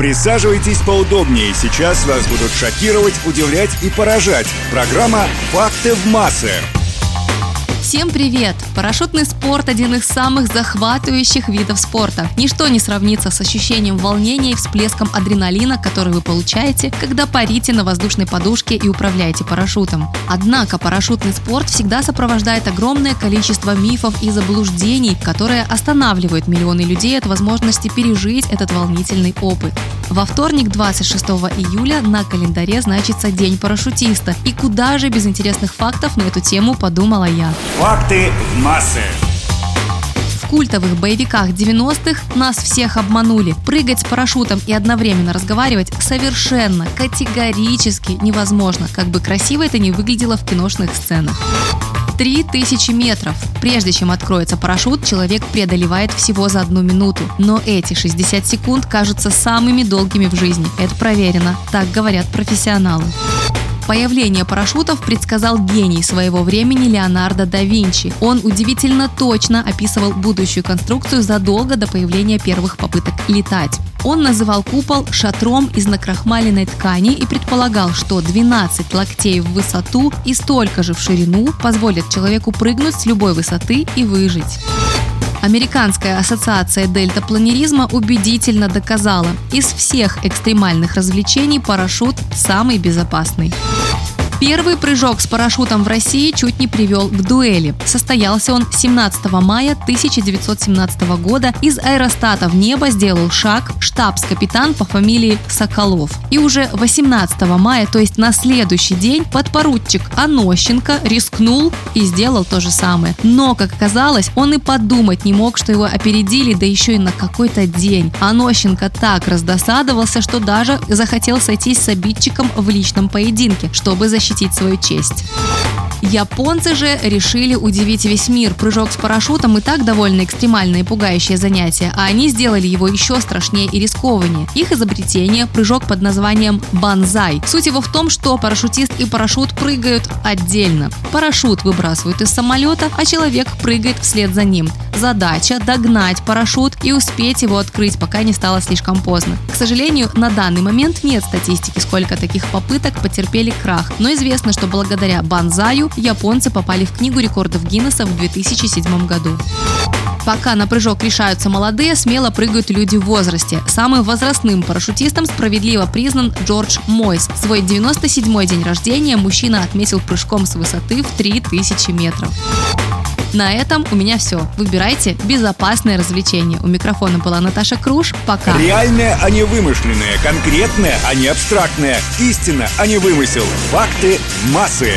Присаживайтесь поудобнее. Сейчас вас будут шокировать, удивлять и поражать. Программа «Факты в массы». Всем привет! Парашютный спорт – один из самых захватывающих видов спорта. Ничто не сравнится с ощущением волнения и всплеском адреналина, который вы получаете, когда парите на воздушной подушке и управляете парашютом. Однако парашютный спорт всегда сопровождает огромное количество мифов и заблуждений, которые останавливают миллионы людей от возможности пережить этот волнительный опыт. Во вторник, 26 июля, на календаре значится День парашютиста. И куда же без интересных фактов на эту тему подумала я. Факты в массы. В культовых боевиках 90-х нас всех обманули. Прыгать с парашютом и одновременно разговаривать совершенно, категорически невозможно, как бы красиво это не выглядело в киношных сценах. 3000 метров. Прежде чем откроется парашют, человек преодолевает всего за одну минуту. Но эти 60 секунд кажутся самыми долгими в жизни. Это проверено. Так говорят профессионалы. Появление парашютов предсказал гений своего времени Леонардо да Винчи. Он удивительно точно описывал будущую конструкцию задолго до появления первых попыток летать. Он называл купол шатром из накрахмаленной ткани и предполагал, что 12 локтей в высоту и столько же в ширину позволят человеку прыгнуть с любой высоты и выжить. Американская ассоциация дельтапланеризма убедительно доказала, из всех экстремальных развлечений парашют самый безопасный. Первый прыжок с парашютом в России чуть не привел к дуэли. Состоялся он 17 мая 1917 года. Из аэростата в небо сделал шаг штабс-капитан по фамилии Соколов. И уже 18 мая, то есть на следующий день, подпоручик Анощенко рискнул и сделал то же самое. Но, как оказалось, он и подумать не мог, что его опередили, да еще и на какой-то день. Анощенко так раздосадовался, что даже захотел сойтись с обидчиком в личном поединке, чтобы защитить свою честь. Японцы же решили удивить весь мир. Прыжок с парашютом и так довольно экстремальное и пугающее занятие, а они сделали его еще страшнее и рискованнее. Их изобретение – прыжок под названием банзай. Суть его в том, что парашютист и парашют прыгают отдельно. Парашют выбрасывают из самолета, а человек прыгает вслед за ним. Задача – догнать парашют и успеть его открыть, пока не стало слишком поздно. К сожалению, на данный момент нет статистики, сколько таких попыток потерпели крах, но известно, что благодаря банзаю японцы попали в Книгу рекордов Гиннесса в 2007 году. Пока на прыжок решаются молодые, смело прыгают люди в возрасте. Самым возрастным парашютистом справедливо признан Джордж Мойс. Свой 97-й день рождения мужчина отметил прыжком с высоты в 3000 метров. На этом у меня все. Выбирайте безопасное развлечение. У микрофона была Наташа Круш. Пока. Реальное, а не вымышленное. Конкретное, а не абстрактное. Истина, а не вымысел. Факты массы.